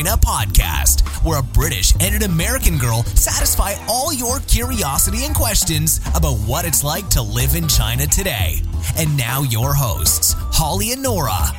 in China podcast, where a British and an American girl satisfy all your curiosity and questions about what it's like to live in China today. And now, your hosts, Holly and Nora.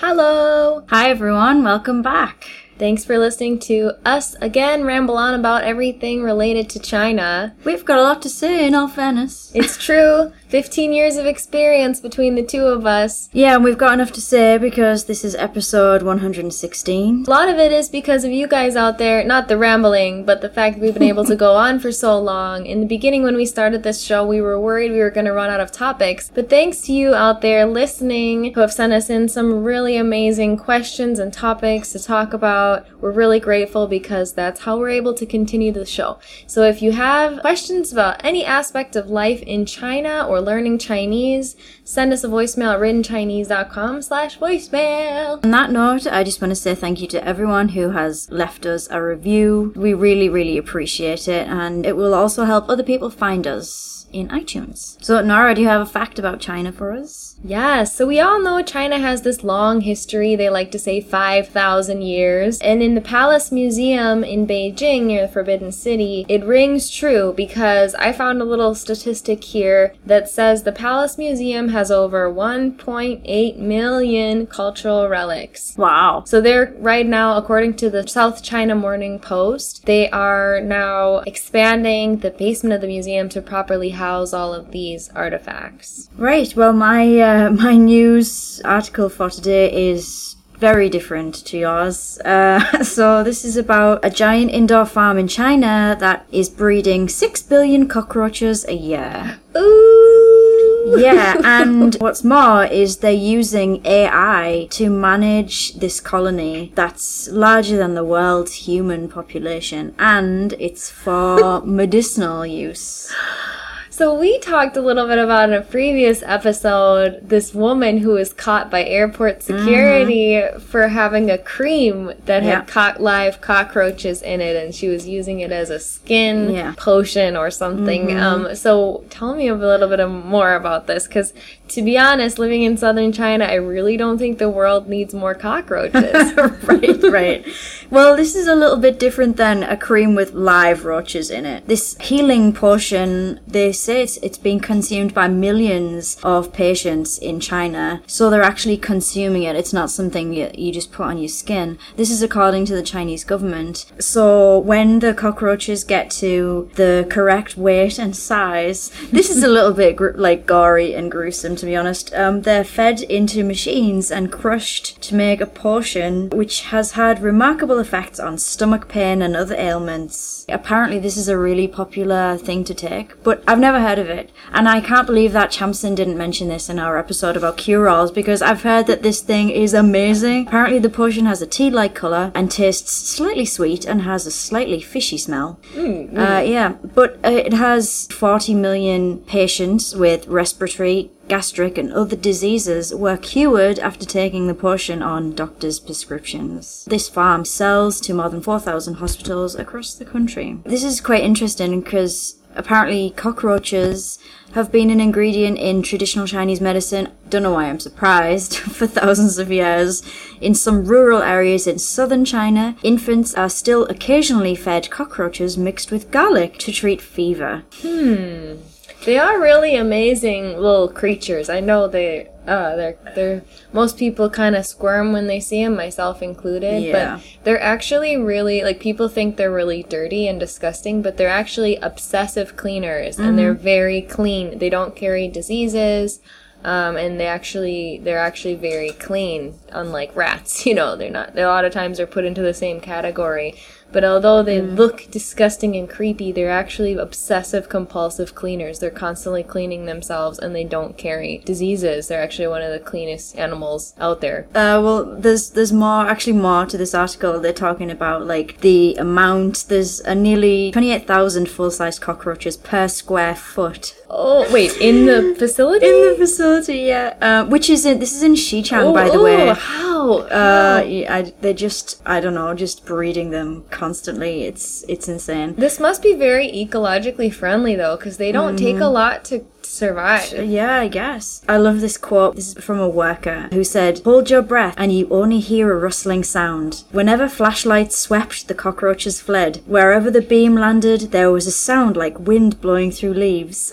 Hello. Hi, everyone. Welcome back. Thanks for listening to us again ramble on about everything related to China. We've got a lot to say, in all fairness. It's true. 15 years of experience between the two of us. Yeah, and we've got enough to say because this is episode 116. A lot of it is because of you guys out there, not the rambling, but the fact that we've been able to go on for so long. In the beginning, when we started this show, we were worried we were going to run out of topics. But thanks to you out there listening who have sent us in some really amazing questions and topics to talk about, we're really grateful because that's how we're able to continue the show. So if you have questions about any aspect of life in China or learning Chinese, send us a voicemail at writtenchinese.com slash voicemail. On that note, I just want to say thank you to everyone who has left us a review. We really, really appreciate it, and it will also help other people find us in iTunes. So, Nora, do you have a fact about China for us? Yes, so we all know China has this long history. They like to say 5,000 years. And in the Palace Museum in Beijing near the Forbidden City, it rings true because I found a little statistic here that says the Palace Museum has over 1.8 million cultural relics. Wow. So they're right now, according to the South China Morning Post, they are now expanding the basement of the museum to properly house all of these artifacts. Right. Well, my uh, my news article for today is very different to yours. Uh, so this is about a giant indoor farm in China that is breeding six billion cockroaches a year. Ooh! yeah, and what's more is they're using AI to manage this colony that's larger than the world's human population, and it's for medicinal use. So we talked a little bit about in a previous episode this woman who was caught by airport security for having a cream that Yeah. had co- live cockroaches in it, and she was using it as a skin Yeah. potion or something. Um, so tell me a little bit more about this, because to be honest, living in southern China, I really don't think the world needs more cockroaches. right, right. Well, this is a little bit different than a cream with live roaches in it. This healing potion, they say it's, it's being consumed by millions of patients in China. So they're actually consuming it. It's not something you, you just put on your skin. This is according to the Chinese government. So when the cockroaches get to the correct weight and size, this is a little bit gr- like gory and gruesome to be honest. Um, they're fed into machines and crushed to make a potion which has had remarkable effects on stomach pain and other ailments. Apparently, this is a really popular thing to take, but I've never heard of it. And I can't believe that Champson didn't mention this in our episode about cure-alls because I've heard that this thing is amazing. Apparently, the potion has a tea-like color and tastes slightly sweet and has a slightly fishy smell. Uh, yeah, but uh, it has 40 million patients with respiratory, gastric, and other diseases were cured after taking the potion on doctors' prescriptions. This farm sells to more than 4,000 hospitals across the country. This is quite interesting because apparently cockroaches have been an ingredient in traditional Chinese medicine. Don't know why I'm surprised. For thousands of years, in some rural areas in southern China, infants are still occasionally fed cockroaches mixed with garlic to treat fever. Hmm. They are really amazing little creatures. I know they uh they're they're most people kind of squirm when they see them, myself included, Yeah. but they're actually really like people think they're really dirty and disgusting, but they're actually obsessive cleaners and they're very clean. They don't carry diseases. Um, and they actually they're actually very clean, unlike rats. You know, they're not. A lot of times they're put into the same category. But although they look disgusting and creepy, they're actually obsessive compulsive cleaners. They're constantly cleaning themselves and they don't carry diseases. They're actually one of the cleanest animals out there. Uh, well, there's there's more actually more to this article. They're talking about like the amount. There's a nearly twenty eight thousand full sized cockroaches per square foot Oh, wait, in the facility? in the facility. Yeah, uh, which is in this is in Xichang, by the Oh, way. How? How? Uh, yeah, I, they're just I don't know, just breeding them constantly. It's it's insane. This must be very ecologically friendly though, because they don't take a mm-hmm. lot to survive. Yeah, I guess. I love this quote. This is from a worker who said, Hold your breath and you only hear a rustling sound. Whenever flashlights swept, the cockroaches fled. Wherever the beam landed, there was a sound like wind blowing through leaves.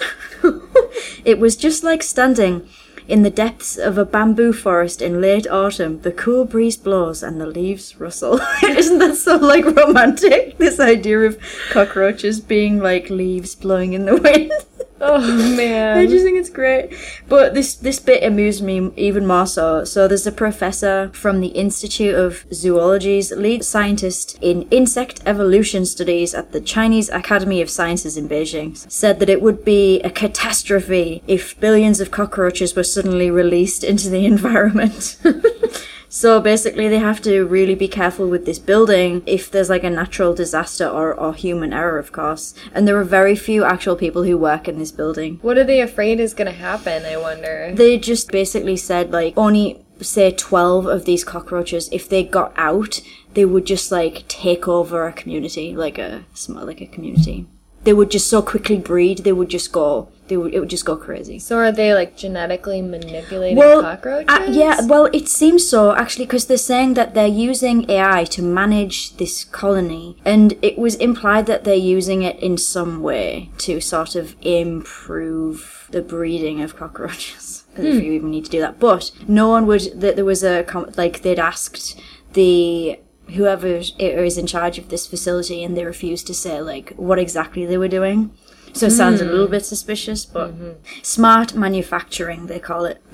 it was just like standing in the depths of a bamboo forest in late autumn, the cool breeze blows and the leaves rustle. Isn't that so like romantic? This idea of cockroaches being like leaves blowing in the wind. Oh man! I just think it's great. But this this bit amused me even more so. So there's a professor from the Institute of Zoology's lead scientist in insect evolution studies at the Chinese Academy of Sciences in Beijing said that it would be a catastrophe if billions of cockroaches were suddenly released into the environment. So basically, they have to really be careful with this building if there's like a natural disaster or, or human error, of course. And there are very few actual people who work in this building. What are they afraid is gonna happen? I wonder. They just basically said like only say 12 of these cockroaches if they got out they would just like take over a community like a small like a community they would just so quickly breed they would just go they would it would just go crazy So are they like genetically manipulating well, cockroaches? uh, yeah, well, it seems so actually because they're saying that they're using AI to manage this colony, and it was implied that they're using it in some way to sort of improve the breeding of cockroaches. As If you even need to do that, but no one would. That there was a like they'd asked the whoever is in charge of this facility, and they refused to say like what exactly they were doing. So it sounds a little hmm. bit suspicious, but mm-hmm. smart manufacturing they call it.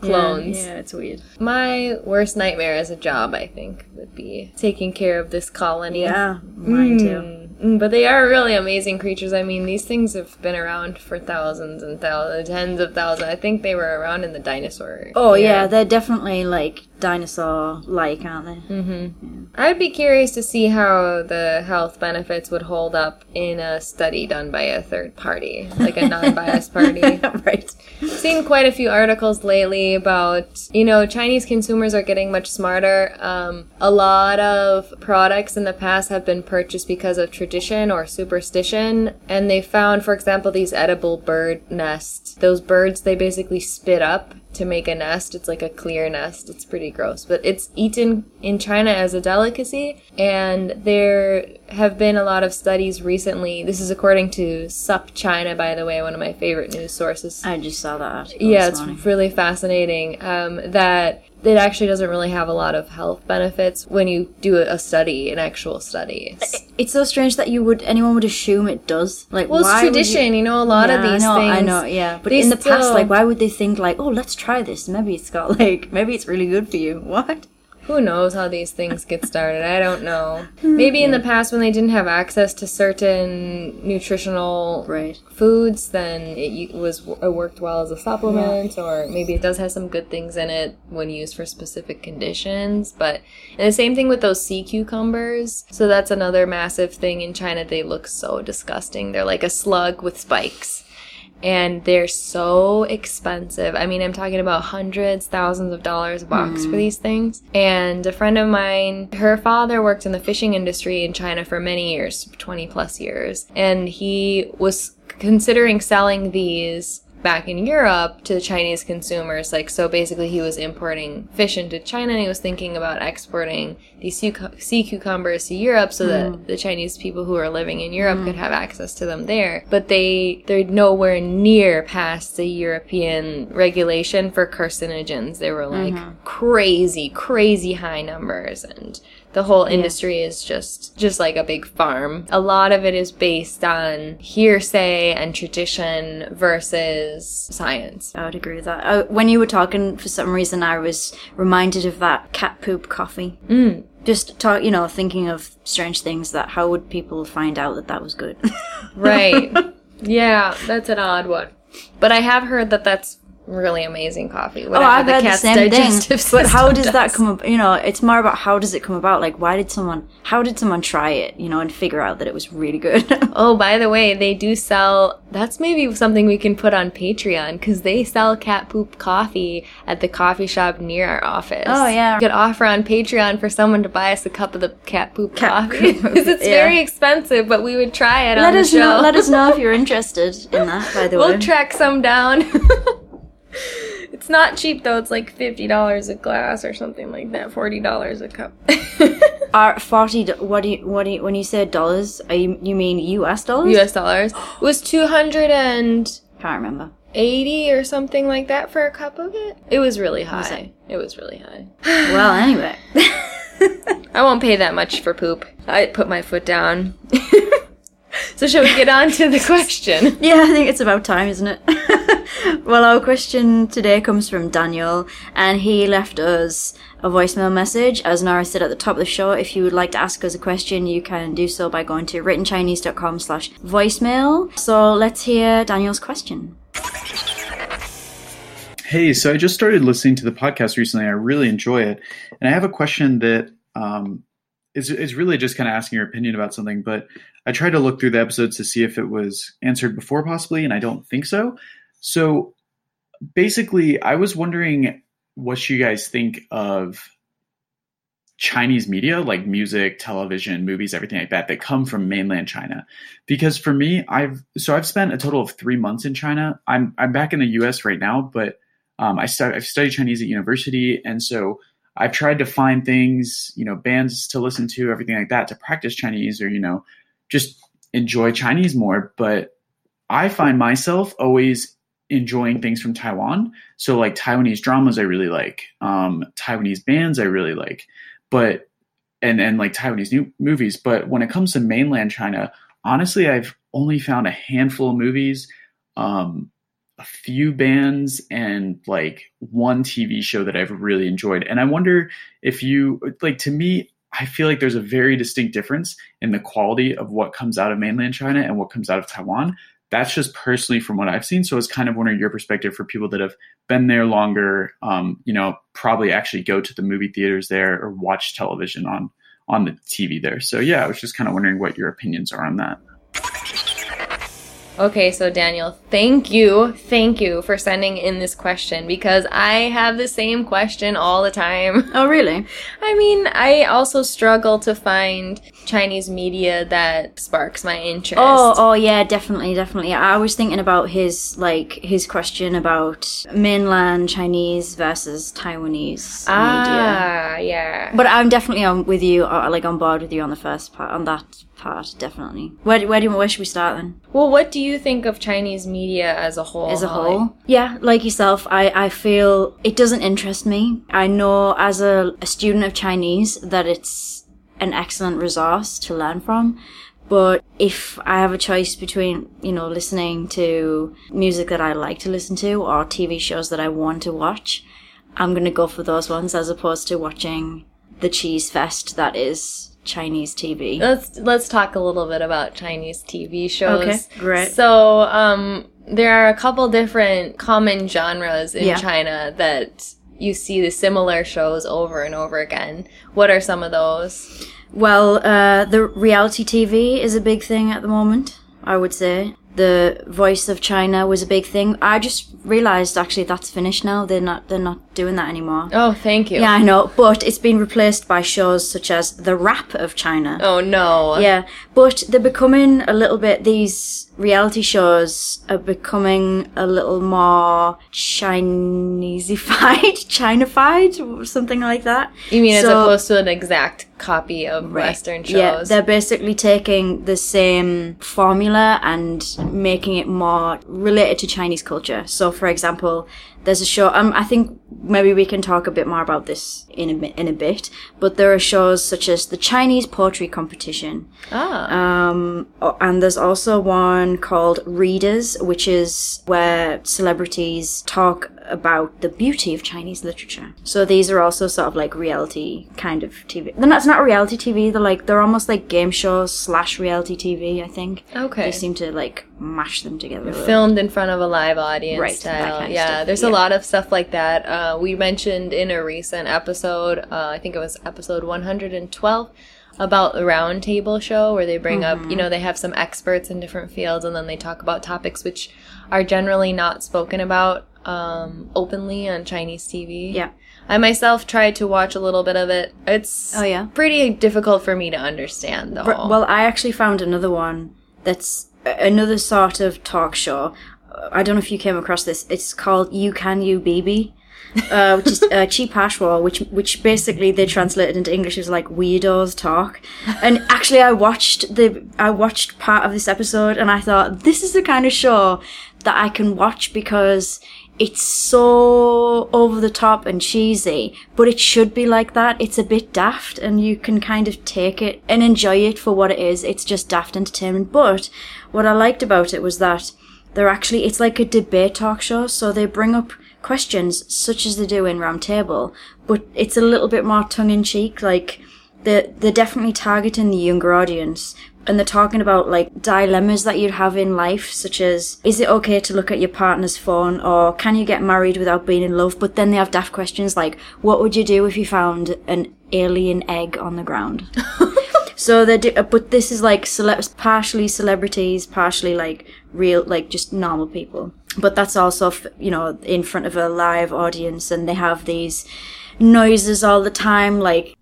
Clones. Yeah, yeah, it's weird. My worst nightmare as a job, I think, would be taking care of this colony. Yeah, mine hmm. too. Mm, But they are really amazing creatures. I mean, these things have been around for thousands and thousands, tens of thousands. I think they were around in the dinosaur. Oh yeah, era. they're definitely like dinosaur-like, aren't they? I'd be curious to see how the health benefits would hold up in a study done by a third party, like a non-biased party. right. seen quite a few articles lately about you know chinese consumers are getting much smarter um, a lot of products in the past have been purchased because of tradition or superstition and they found for example these edible bird nests. Those birds they basically spit up to make a nest. It's like a clear nest. It's pretty gross but it's eaten in china as a delicacy and there have been a lot of studies recently. This is according to SupChina by the way one of my favorite news sources. I just saw that article yeah, it's morning. really fascinating um, that it actually doesn't really have a lot of health benefits when you do a study, an actual study. It's, so strange that you would anyone would assume it does. Like, well, it's tradition, You... you, know. A lot yeah, of these I know, things. I know, yeah. But in the past, like, why would they think like, oh, let's try this? Maybe it's got like, maybe it's really good for you. What? Who knows how these things get started? I don't know. Hmm. Maybe in the past, when they didn't have access to certain nutritional Right. foods, then it was it worked well as a supplement, or maybe it does have some good things in it when used for specific conditions. But and the same thing with those sea cucumbers. So that's another massive thing in China. They look so disgusting. They're like a slug with spikes. And they're so expensive. I mean, I'm talking about hundreds, thousands of dollars a box for mm-hmm. these things. And a friend of mine, her father worked in the fishing industry in China for many years, 20 plus years. And he was considering selling these back in Europe to the Chinese consumers. Like, so basically, he was importing fish into China and he was thinking about exporting these sea, cucumbers to Europe so that hmm. the Chinese people who are living in Europe hmm. could have access to them there. But they, they're nowhere near past the European regulation for carcinogens. They were like mm-hmm. crazy, crazy high numbers and the whole industry is just just like a big farm. A lot of it is based on hearsay and tradition versus science. I would agree with that. Uh, when you were talking, for some reason, I was reminded of that cat poop coffee. Mm. Just talk, you know, thinking of strange things. That how would people find out that that was good? Right. yeah, that's an odd one. But I have heard that that's really amazing coffee. Oh, I've the heard the same thing. But how system does that come up? You know, it's more about how does it come about? Like, why did someone, how did someone try it, you know, and figure out that it was really good? Oh, by the way, they do sell. That's maybe something we can put on Patreon because they sell cat poop coffee at the coffee shop near our office. Oh, yeah. We could offer on Patreon for someone to buy us a cup of the cat poop Cat coffee because it's yeah. very expensive, but we would try it let on us the show. know. Let us know if you're interested in that. By the way. we'll track some down. It's not cheap though. It's like fifty dollars a glass or something like that. Forty dollars a cup. are forty. What do you? What do you? When you say dollars, are you you mean U.S. dollars? U.S. dollars. It was two hundred and Can't remember. 80 or something like that for a cup of it. It was really high. Was it? it? was really high. Well, anyway. I won't pay that much for poop. I put my foot down. so shall we get on to the question? Yeah, I think it's about time, isn't it? Well, our question today comes from Daniel, and he left us a voicemail message. As Nora said at the top of the show, if you would like to ask us a question, you can do so by going to writtenchinese.com slash voicemail. So let's hear Daniel's question. Hey, so I just started listening to the podcast recently. I really enjoy it, and I have a question that um, is is really just kind of asking your opinion about something. But I tried to look through the episodes to see if it was answered before, possibly, and I don't think so. So basically, I was wondering what you guys think of Chinese media, like music, television, movies, everything like that, that come from mainland China. Because for me, I've so I've spent a total of three months in China. I'm I'm back in the U.S. right now, but um, I start, I've studied Chinese at university, and so I've tried to find things, you know, bands to listen to, everything like that, to practice Chinese or you know, just enjoy Chinese more. But I find myself always enjoying things from Taiwan. So like Taiwanese dramas, I really like. Um, Taiwanese bands, I really like. But and and like Taiwanese new movies. But when it comes to mainland China, honestly, I've only found a handful of movies. Um, a few bands and like one TV show that I've really enjoyed. And I wonder if you like to me, I feel like there's a very distinct difference in the quality of what comes out of mainland China and what comes out of Taiwan. That's just personally from what I've seen. So it's kind of wondering your perspective for people that have been there longer, um, you know, probably actually go to the movie theaters there or watch television on on the TV there. So yeah, I was just kind of wondering what your opinions are on that. Okay, so Daniel, thank you, thank you for sending in this question because I have the same question all the time. Oh, really? I mean, I also struggle to find Chinese media that sparks my interest. Oh, oh yeah, definitely, definitely. I was thinking about his like his question about mainland Chinese versus Taiwanese media. ah, yeah. But I'm definitely on with you, uh, like on board with you on the first part, on that part, definitely. Where, do- where do where should we start then? well, what do you think of Chinese media as a whole? As a Holly? whole, yeah, like yourself, I I feel it doesn't interest me. I know as a, a student of Chinese that it's an excellent resource to learn from. But if I have a choice between, you know, listening to music that I like to listen to or TV shows that I want to watch, I'm going to go for those ones as opposed to watching the cheese fest that is Chinese TV. Let's let's talk a little bit about Chinese TV shows. Okay, great. So, um, there are a couple different common genres in Yeah. China that you see the similar shows over and over again. What are some of those? Well, uh, the reality TV is a big thing at the moment, I would say. The Voice of China was a big thing. I just realized actually that's finished now. They're not they're not doing that anymore. Oh, thank you. Yeah, I know, but it's been replaced by shows such as The Rap of China. Oh no. Yeah, but they're becoming a little bit. These reality shows are becoming a little more Chineseified, Chinafied, something like that. You mean as opposed to an exact copy of Western shows? Yeah, they're basically taking the same formula and making it more related to Chinese culture. So, for example, there's a show. Um, I think maybe we can talk a bit more about this in a in a bit. But there are shows such as the Chinese poetry competition, ah. um, and there's also one called Readers, which is where celebrities talk about the beauty of Chinese literature. So these are also sort of like reality kind of TV. They're not, reality TV. They're like they're almost like game shows slash reality TV. I think. Okay. They seem to like mash them together. filmed in front of a live audience Right, that style. kind of yeah, stuff, there's yeah. a lot of stuff like that. Uh, we mentioned in a recent episode, uh, I think it was episode 112, about the roundtable show where they bring up, Mm-hmm. you know, they have some experts in different fields and then they talk about topics which are generally not spoken about um, openly on Chinese TV. Yeah. I myself tried to watch a little bit of it. It's Oh, yeah? pretty difficult for me to understand though. Well, I actually found another one that's another sort of talk show. I don't know if you came across this. It's called You Can You Baby. uh, which is uh, Chi Pashwa, which which basically they translated into English as like weirdos talk. And actually, I watched the I watched part of this episode, and I thought this is the kind of show that I can watch because it's so over the top and cheesy, but it should be like that. It's a bit daft, and you can kind of take it and enjoy it for what it is. It's just daft entertainment. But what I liked about it was that they're actually it's like a debate talk show, so they bring up questions such as they do in Roundtable, but it's a little bit more tongue in cheek. Like they're they're definitely targeting the younger audience. And they're talking about like dilemmas that you'd have in life, such as is it okay to look at your partner's phone or can you get married without being in love? But then they have daft questions like, what would you do if you found an alien egg on the ground? So they do, but this is like cele- partially celebrities, partially like real, like just normal people. But that's also, f- you know, in front of a live audience, and they have these noises all the time, like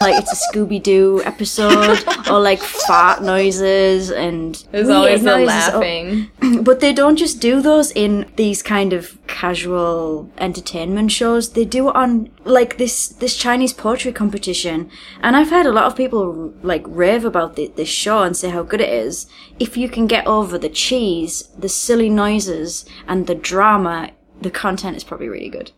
like it's a Scooby Doo episode, or like fart noises and There's always the laughing. but they don't just do those in these kind of casual entertainment shows. They do it on like this this Chinese poetry competition, and I've heard a lot of people like rave about the, this show and say how good it is. If you can get over the cheese, the silly noises, and the drama, the content is probably really good.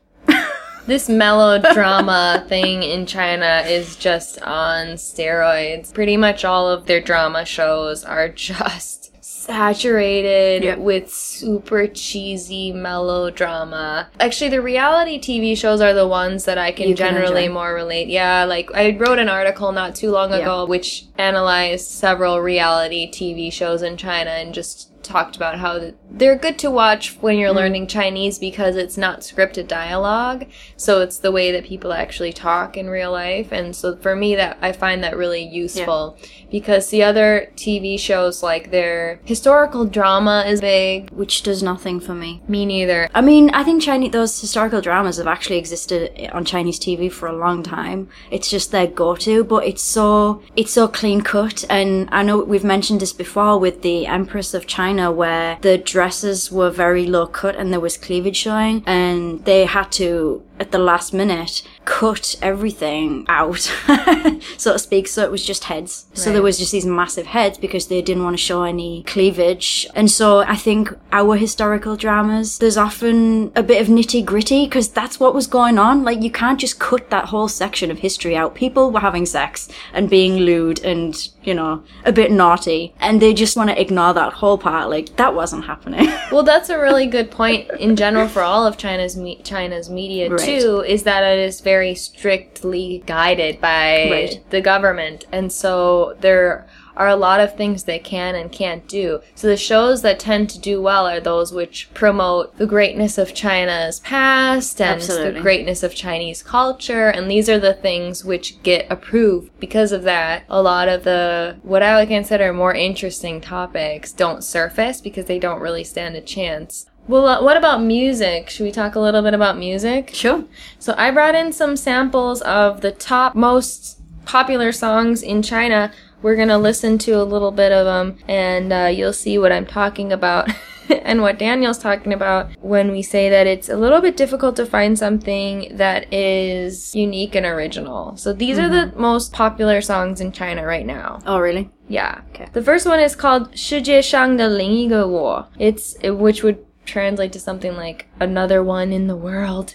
This melodrama thing in China is just on steroids. Pretty much all of their drama shows are just saturated Yep. with super cheesy melodrama. Actually, the reality TV shows are the ones that I can can generally enjoy. more relate. Yeah, like I wrote an article not too long ago which analyzed several reality TV shows in China and just talked about how they're good to watch when you're mm-hmm. learning Chinese because it's not scripted dialogue. So it's the way that people actually talk in real life. And so for me that I find that really useful because the other TV shows like their historical drama is big. Which does nothing for me. Me neither. I mean, I think Chinese those historical dramas have actually existed on Chinese TV for a long time. It's just their go-to, but it's so it's so clean cut. And I know we've mentioned this before with the Empress of China, where the dresses were very low cut and there was cleavage showing, and they had to at the last minute cut everything out, so to speak. So it was just heads. So there was just these massive heads because they didn't want to show any cleavage. And so I think our historical dramas, there's often a bit of nitty gritty because that's what was going on. Like you can't just cut that whole section of history out. People were having sex and being lewd and, you know, a bit naughty. And they just want to ignore that whole part. Like that wasn't happening. Well, that's a really good point in general for all of China's me- China's media Right. too. Is that it is very strictly guided by Right. the government, and so there are a lot of things they can and can't do. So the shows that tend to do well are those which promote the greatness of China's past and Absolutely. the greatness of Chinese culture, and these are the things which get approved. Because of that, a lot of the what I would consider more interesting topics don't surface because they don't really stand a chance. Well, uh, what about music? Should we talk a little bit about music? sure. So I brought in some samples of the top most popular songs in China. We're gonna listen to a little bit of them, and uh, you'll see what I'm talking about. and what Daniel's talking about when we say that it's a little bit difficult to find something that is unique and original. So these are the most popular songs in China right now. Oh, really? Yeah. Okay. The first one is called 世界上的另一个我. It's which would translate to something like another one in the world.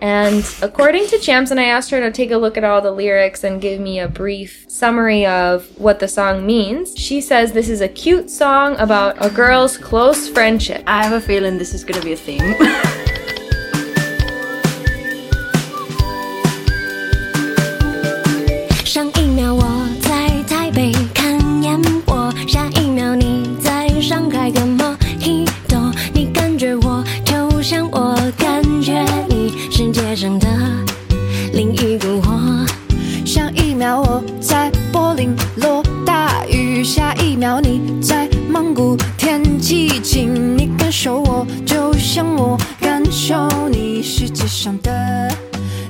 And according to Champs, and I asked her to take a look at all the lyrics and give me a brief summary of what the song means. She says this is a cute song about a girl's close friendship. I have a feeling this is to be a theme. 受我，就像我感受你世界上的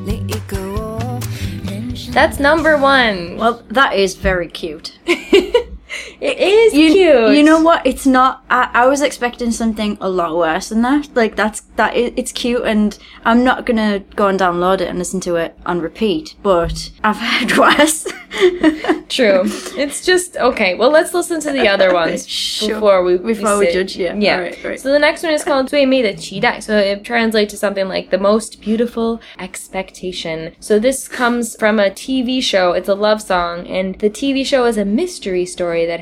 另一个我。人生 That's number one. Well, that is very cute. It is You, cute. you know what? It's not. I, I was expecting something a lot worse than that. Like that's that. It, it's cute, and I'm not gonna go and download it and listen to it on repeat. But I've heard worse. True. It's just okay. Well, let's listen to the other ones Sure. before we Before we say- judge, yeah. Yeah. Alright, alright. So the next one is called 最美的期待. So it translates to something like the most beautiful expectation. So this comes from a TV show. It's a love song, and the TV show is a mystery story that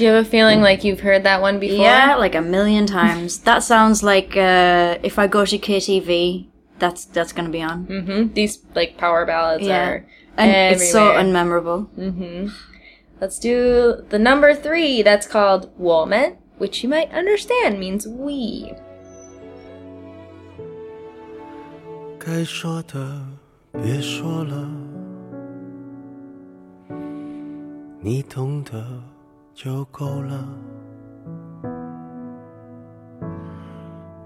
Do you have a feeling like you've heard that one before? yeah, like a million times. That sounds like uh, if I go to KTV, that's that's gonna be on. hmm These like power ballads Yeah. are And it's so everywhere. unmemorable. Let's do the number three. That's called 我们, which you might understand means we. 该说的别说了，你懂得 就够了。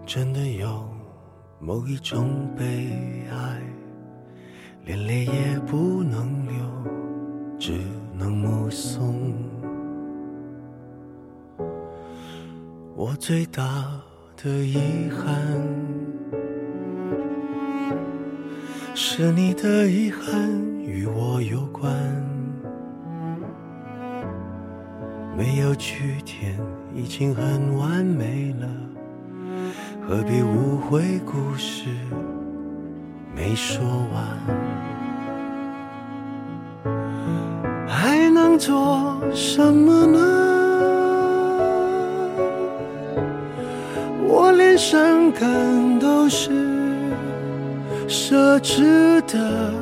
真的有某一种悲哀，连泪也不能流，只能目送。我最大的遗憾。是你的遗憾与我有关，没有句点已经很完美了，何必误会故事没说完？还能做什么呢？我连伤感都是。奢侈的，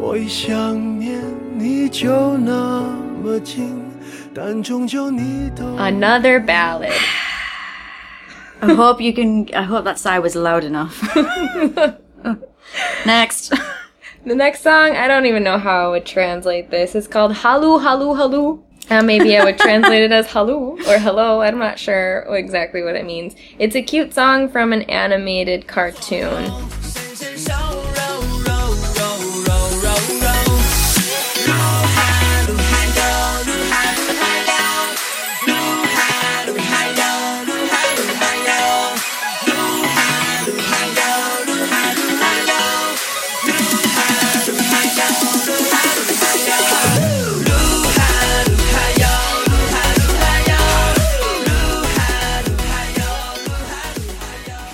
我一想念你就那么近，Another ballad. I hope you can. I hope that sigh was loud enough. Next. The next song, I don't even know how I would translate this. It's called Halu Halu Halu. Uh, maybe I would translate it as halu or hello. I'm not sure exactly what it means. It's a cute song from an animated cartoon.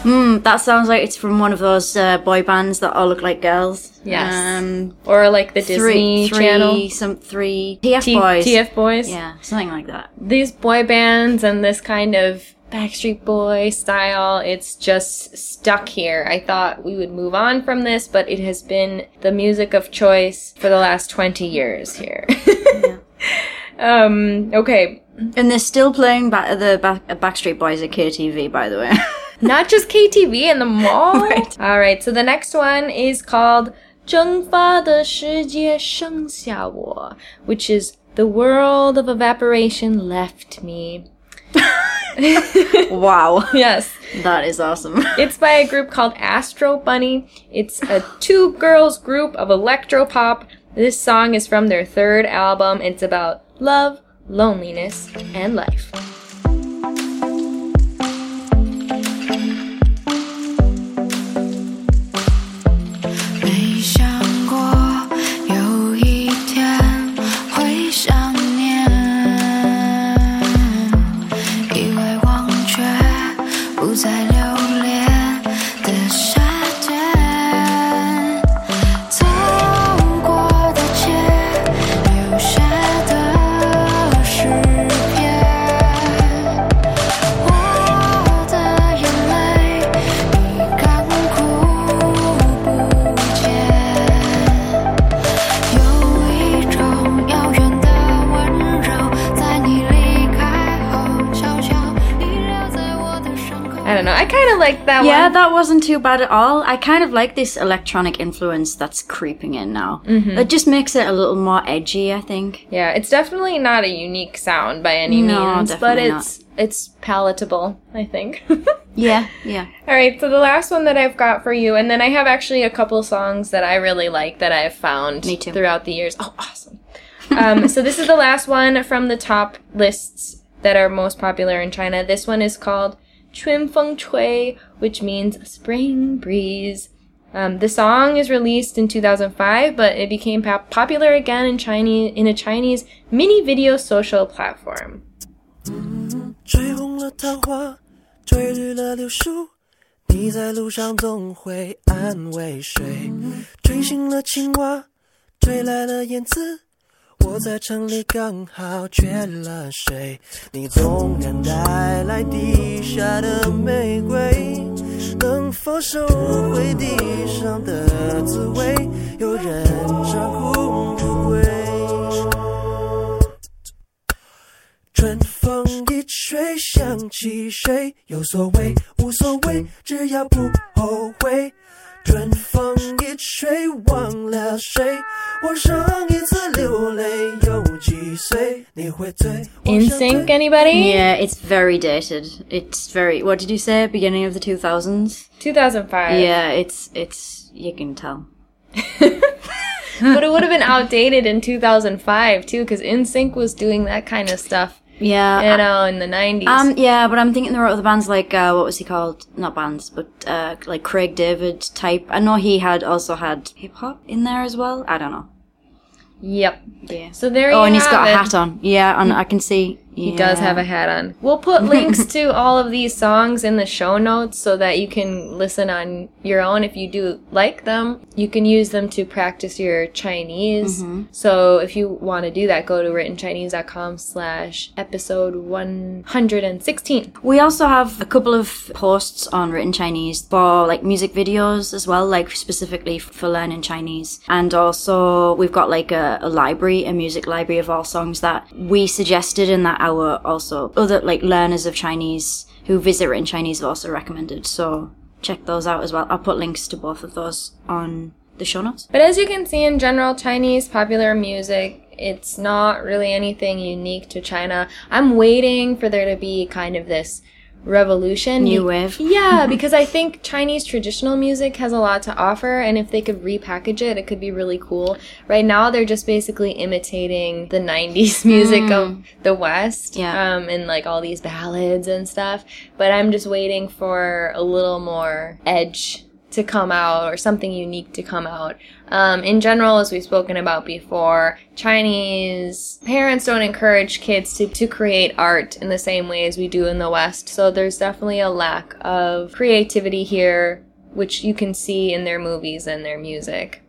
嗯 That sounds like it's from one of those uh, boy bands that all look like girls. Yes. Um, Or like the three, Disney three, Channel. some three TF T- boys. TF Boys. Yeah, something like that. These boy bands and this kind of Backstreet Boy style, it's just stuck here. I thought we would move on from this, but it has been the music of choice for the last 20 years here. um, okay. And they're still playing ba- the ba- Backstreet Boys at KTV, by the way. Not just KTV in the mall. Right. All right. So the next one is called 蒸发的世界剩下我, which is the world of evaporation left me. wow, Yes. that is awesome. It's by a group called Astro Bunny. It's a two girls group of electro pop. This song is from their third album. It's about love, loneliness, and life. Kind of like that one. Yeah, one. that wasn't too bad at all. I kind of like this electronic influence that's creeping in now. Mm-hmm. It just makes it a little more edgy, I think. yeah, it's definitely not a unique sound by any No, means, but definitely not. it's it's palatable, I think. Yeah, yeah. All right, so the last one that I've got for you, and then I have actually a couple songs that I really like that I've found throughout the years. Oh, awesome. um, so this is the last one from the top lists that are most popular in China. This one is called Chun Feng Chui, which means spring breeze. Um, the song is released in 2005, but it became pop- popular again in Chinese in a Chinese mini video social platform. 吹红了桃花，吹绿了柳树，你在路上总会安慰谁？吹醒了青蛙，吹来了燕子。我在城里刚好缺了谁？你纵然带来地下的玫瑰，能否收回地上的滋味？有人照顾不归。春风一吹，想起谁？有所谓，无所谓，只要不后悔。NSYNC, anybody? Yeah, it's very dated. It's very. What did you say? Beginning of the two thousands. Two thousand five. Yeah, it's it's. You can tell. but it would have been outdated in 2005 too because NSYNC was doing that kind of stuff yeah. you know, in the 90s. Um, yeah, but I'm thinking there were other bands like uh, what was he called? Not bands, but uh, like Craig David type. I know he had also had hip hop in there as well. I don't know. yep. Yeah. So there he Oh, and he's got a hat on. Yeah, and I can see He does have a hat on. We'll put links to all of these songs in the show notes so that you can listen on your own if you do like them. You can use them to practice your Chinese. Mm-hmm. So if you want to do that, go to writtenchinese.com slash episode 116. We also have a couple of posts on written Chinese for like music videos as well, like specifically for learning Chinese. And also we've got like a, a library, a music library of all songs that we suggested and that our also other like learners of Chinese who visit written Chinese have also recommended. So check those out as well. I'll put links to both of those on the show notes. But as you can see in general Chinese popular music, it's not really anything unique to China. I'm waiting for there to be kind of this revolution. New wave. Yeah, because I think Chinese traditional music has a lot to offer, and if they could repackage it, it could be really cool. Right now, they're just basically imitating the 90s music of the West, Yeah. um, and like all these ballads and stuff. But I'm just waiting for a little more edge to come out or something unique to come out. Um, in general, as we've spoken about before, Chinese parents don't encourage kids to, to create art in the same way as we do in the West. So there's definitely a lack of creativity here, which you can see in their movies and their music.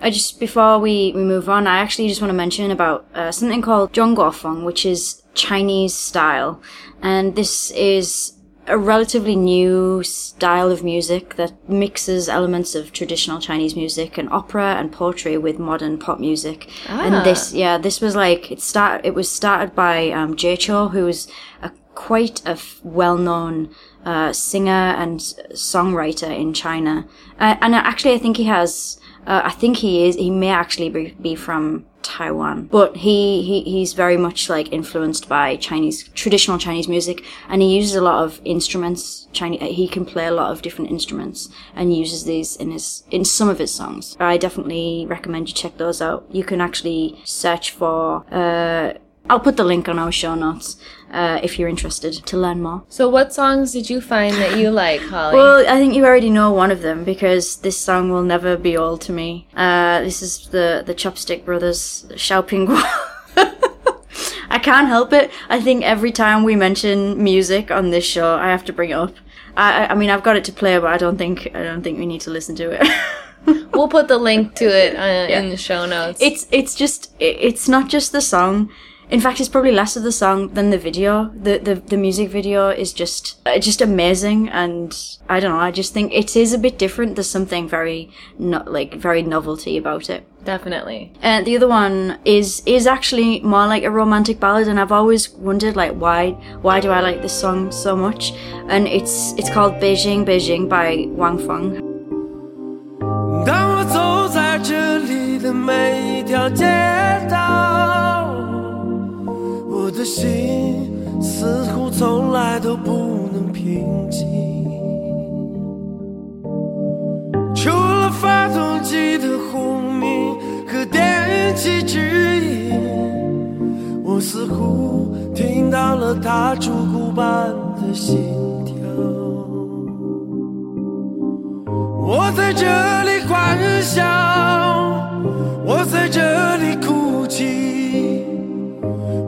I just before we, we move on, I actually just want to mention about uh, something called Zhongguofeng, which is Chinese style, and this is a relatively new style of music that mixes elements of traditional Chinese music and opera and poetry with modern pop music. And this, yeah, this was like it start. It was started by um, Jay Chou, who was a quite a f- well-known uh, singer and songwriter in China, uh, and actually, I think he has. Uh, I think he is. He may actually be, be from Taiwan, but he, he he's very much like influenced by Chinese traditional Chinese music, and he uses a lot of instruments. Chinese. He can play a lot of different instruments and uses these in his in some of his songs. I definitely recommend you check those out. You can actually search for. Uh, I'll put the link on our show notes uh, if you're interested to learn more. So, what songs did you find that you like, Holly? Well, I think you already know one of them because this song will never be old to me. Uh, this is the the Chopstick Brothers, Xiaopingguo. I can't help it. I think every time we mention music on this show, I have to bring it up. I, I- mean, I've got it to play, but I don't think I don't think we need to listen to it. we'll put the link to it uh, in the show notes. it's it's just it- it's not just the song. In fact, it's probably less of the song than the video. The the, the music video is just uh, just amazing, and I don't know. I just think it is a bit different. There's something very not like very novelty about it. Definitely. And the other one is is actually more like a romantic ballad, and I've always wondered like why why do I like this song so much? And it's it's called Beijing Beijing by Wang Feng. 当我走在这里的每一条街道， 我的心似乎从来都不能平静。除了发动机的轰鸣和电气指引，我似乎听到了它烛骨般的心跳。我在这里欢笑，我在这里哭泣，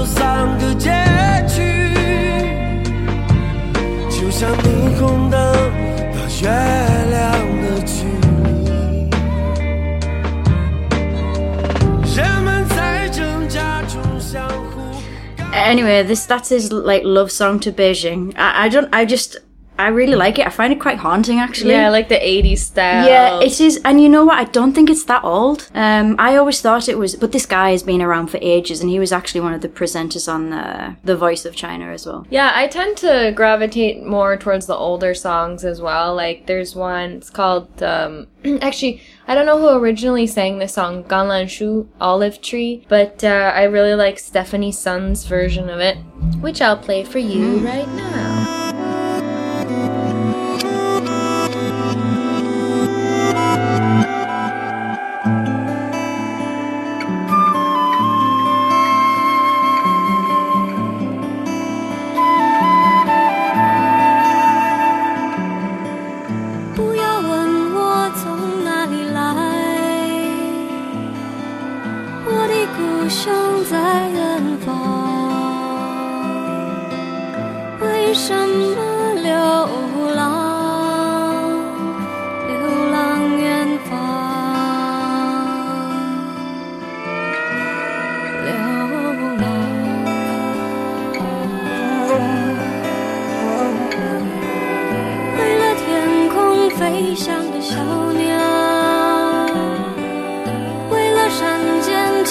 有三个街区，就像霓虹灯到月亮的距离，人们在挣扎中相互。 Anyway, this that's his like love song to Beijing. I, I don't I just I really like it. I find it quite haunting actually. Yeah, I like the 80s style. Yeah, it is, and you know what? I don't think it's that old. Um, I always thought it was, but this guy has been around for ages, and he was actually one of the presenters on the The Voice of China as well. Yeah, I tend to gravitate more towards the older songs as well. Like, there's one, it's called, um, actually, I don't know who originally sang this song, Ganlan Shu, Olive Tree, but uh, I really like Stephanie Sun's version of it, which I'll play for you right now.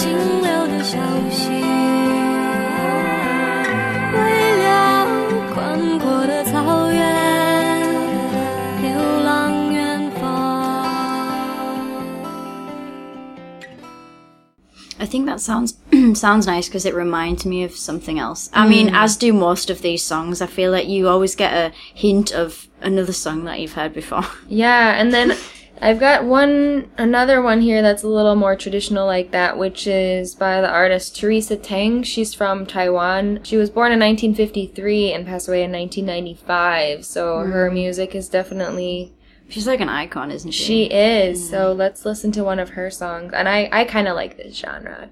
间清流的小溪，为了宽阔的草原，流浪远方。 I think that sounds sounds nice because it reminds me of something else. I mean, as do most of these songs. I feel like you always get a hint of another song that you've heard before. Yeah, and then I've got one, another one here that's a little more traditional like that, which is by the artist Teresa Teng. She's from Taiwan. She was born in 1953 and passed away in 1995. So her mm. music is definitely She's like an icon, isn't she? She is. So mm. let's listen to one of her songs. And I, I kind of like this genre.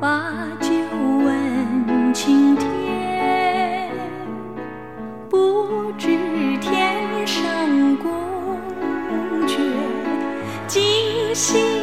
把酒问青天。不知天上宫阙，今夕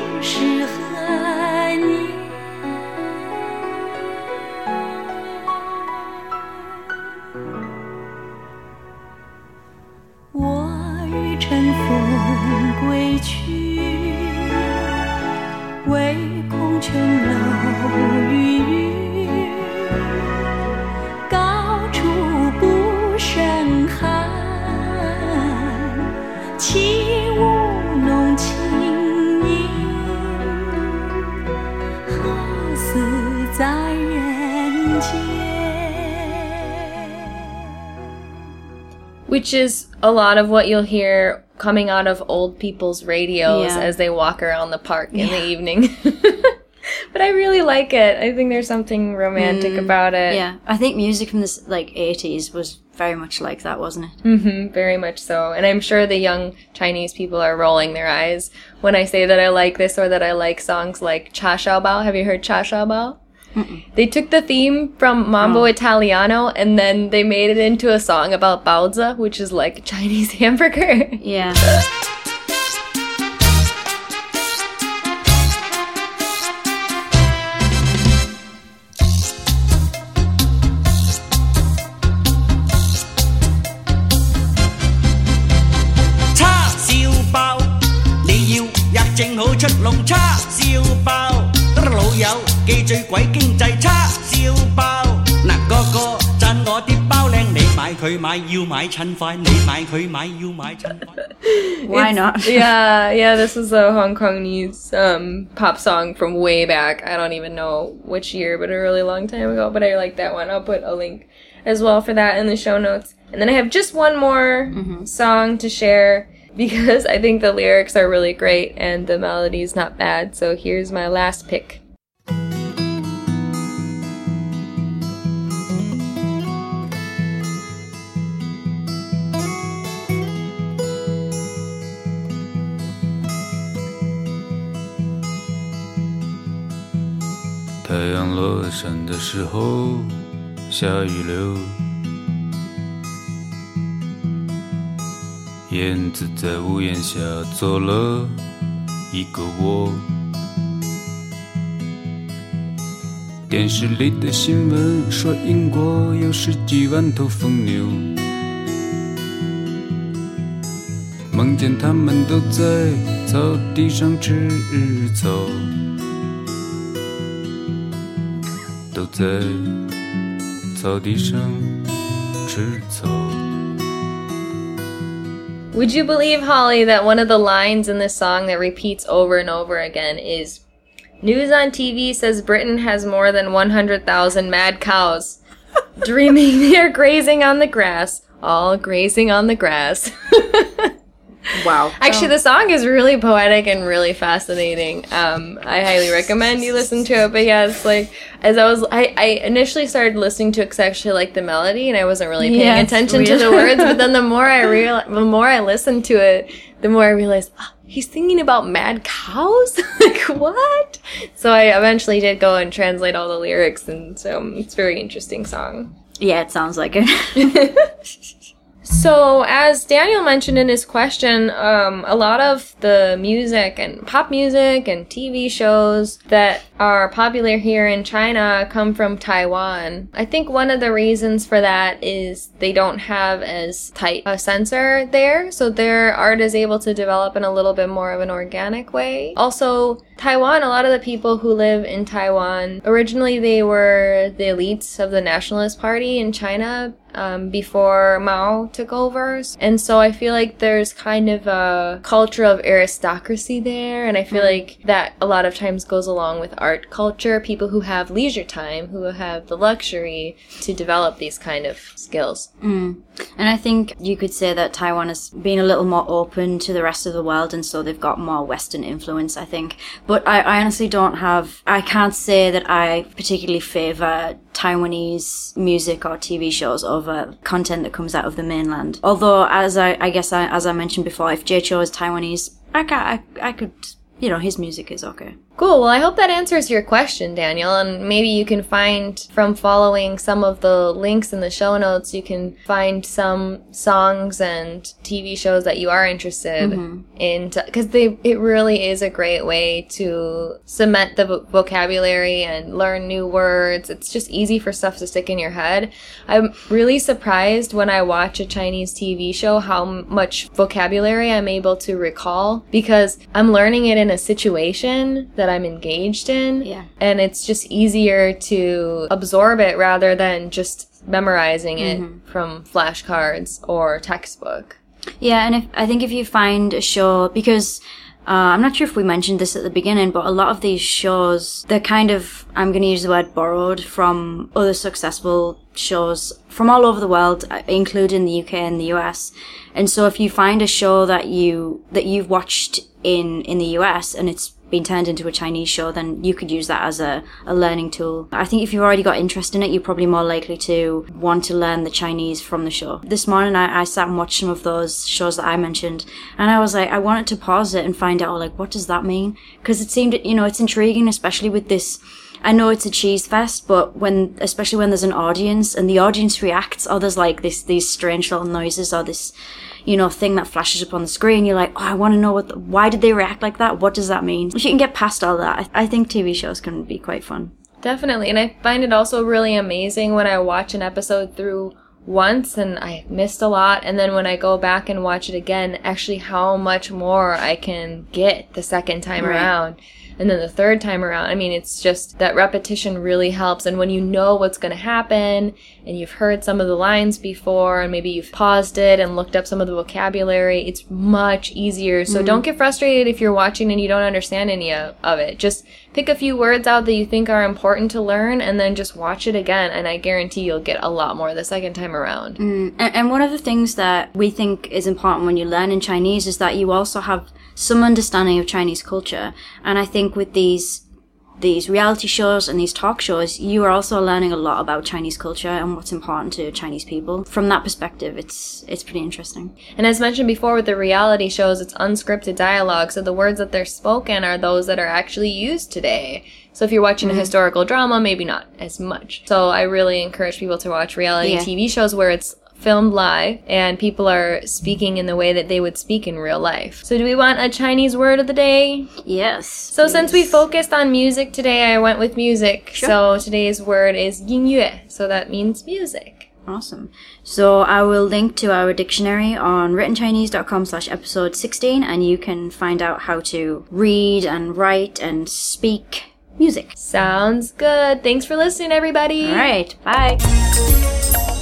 Which is a lot of what you'll hear coming out of old people's radios Yeah. as they walk around the park in the evening. but I really like it. I think there's something romantic about it. Mm, Yeah, I think music from the like 80s was very much like that, wasn't it? Mm-hmm, very much so. And I'm sure the young Chinese people are rolling their eyes when I say that I like this or that I like songs like Cha Xiao Bao. Have you heard Cha Xiao Bao? They took the theme from Mambo oh. Italiano and then they made it into a song about baozi, which is like Chinese hamburger. Yeah. 叉烧包，你要入正好出笼叉烧包，得得老友记最鬼经济叉烧包，嗱个个赞我啲包靓，你买佢买要买趁快，你买佢买要买趁快。 Why not? yeah, yeah, this is a Hong Kongese um, pop song from way back. I don't even know which year, but a really long time ago. But I like that one. I'll put a link as well for that in the show notes. And then I have just one more song to share because I think the lyrics are really great and the melody's not bad. So here's my last pick. 太阳落山的时候，下雨流。燕子在屋檐下做了一个窝。电视里的新闻说英国有十几万头疯牛，梦见他们都在草地上吃草。在草地上吃草。 Would you believe, Holly, that one of the lines in this song that repeats over and over again is News on TV says Britain has more than 100,000 mad cows. Dreaming they're grazing on the grass. All grazing on the grass. Wow. Actually, the song is really poetic and really fascinating. Um, I highly recommend you listen to it. But yeah, it's like as I was, I, I initially started listening to it 'cause I actually like the melody, and I wasn't really paying attention to the words. But then the more I real, the more I listened to it, the more I realized oh, he's thinking about mad cows. like what? So I eventually did go and translate all the lyrics, and so it's a very interesting song. Yeah, it sounds like it. So, as Daniel mentioned in his question, um, a lot of the music and pop music and TV shows that are popular here in China come from Taiwan. I think one of the reasons for that is they don't have as tight a censor there, so their art is able to develop in a little bit more of an organic way. Also, Taiwan, a lot of the people who live in Taiwan, originally they were the elites of the Nationalist Party in China um, before Mao took over. And so I feel like there's kind of a culture of aristocracy there. And I feel like that a lot of times goes along with art culture. People who have leisure time, who have the luxury to develop these kind of skills. Mm. And I think you could say that Taiwan has been a little more open to the rest of the world, and so they've got more Western influence, I think. But I, I honestly don't have, I can't say that I particularly favor Taiwanese music or TV shows over content that comes out of the mainland. Although, as I, I guess, I, as I mentioned before, if Jay Chou is Taiwanese, I, ca- I, I could, you know, his music is okay. Cool. Well, I hope that answers your question, Daniel. And maybe you can find from following some of the links in the show notes, you can find some songs and TV shows that you are interested mm-hmm. in, because they it really is a great way to cement the vo- vocabulary and learn new words. It's just easy for stuff to stick in your head. I'm really surprised when I watch a Chinese TV show how m- much vocabulary I'm able to recall because I'm learning it in a situation that I'm engaged in. Yeah. And it's just easier to absorb it rather than just memorizing it from flashcards or textbook. Yeah, and if I think if you find a show because Uh, I'm not sure if we mentioned this at the beginning, but a lot of these shows, they're kind of, I'm going to use the word borrowed from other successful shows from all over the world, uh, including the UK and the US. And so if you find a show that you, that you've watched in, in the US and it's been turned into a Chinese show, then you could use that as a, a learning tool. I think if you've already got interest in it, you're probably more likely to want to learn the Chinese from the show. This morning, I, I sat and watched some of those shows that I mentioned, and I was like, I wanted to pause it and find out, like, what does that mean? Because it seemed, you know, it's intriguing, especially with this. I know it's a cheese fest, but when, especially when there's an audience and the audience reacts, or there's like this, these strange little noises or this, you know, thing that flashes up on the screen. You're like, oh, I want to know what, the, why did they react like that? What does that mean? If you can get past all that, I, I think TV shows can be quite fun. Definitely. And I find it also really amazing when I watch an episode through once and I missed a lot. And then when I go back and watch it again, actually how much more I can get the second time Right. around. And then the third time around, I mean, it's just that repetition really helps. And when you know what's going to happen and you've heard some of the lines before and maybe you've paused it and looked up some of the vocabulary, it's much easier. So mm-hmm. don't get frustrated if you're watching and you don't understand any of of it. Just pick a few words out that you think are important to learn and then just watch it again. And I guarantee you'll get a lot more the second time around. Mm, and, and one of the things that we think is important when you learn in Chinese is that you also have some understanding of Chinese culture. And I think with these these reality shows and these talk shows, you are also learning a lot about Chinese culture and what's important to Chinese people. From that perspective, it's it's pretty interesting. And as mentioned before with the reality shows, it's unscripted dialogue, so the words that they're spoken are those that are actually used today. So if you're watching a mm-hmm. historical drama, maybe not as much. So I really encourage people to watch reality Yeah. TV shows where it's filmed live and people are speaking in the way that they would speak in real life. So do we want a Chinese word of the day? Yes. So since we focused on music today, I went with music. Sure. So today's word is 音乐. So that means music. Awesome. So I will link to our dictionary on writtenchinese.com slash episode 16 and you can find out how to read and write and speak music. Sounds good. Thanks for listening, everybody. All right. Bye.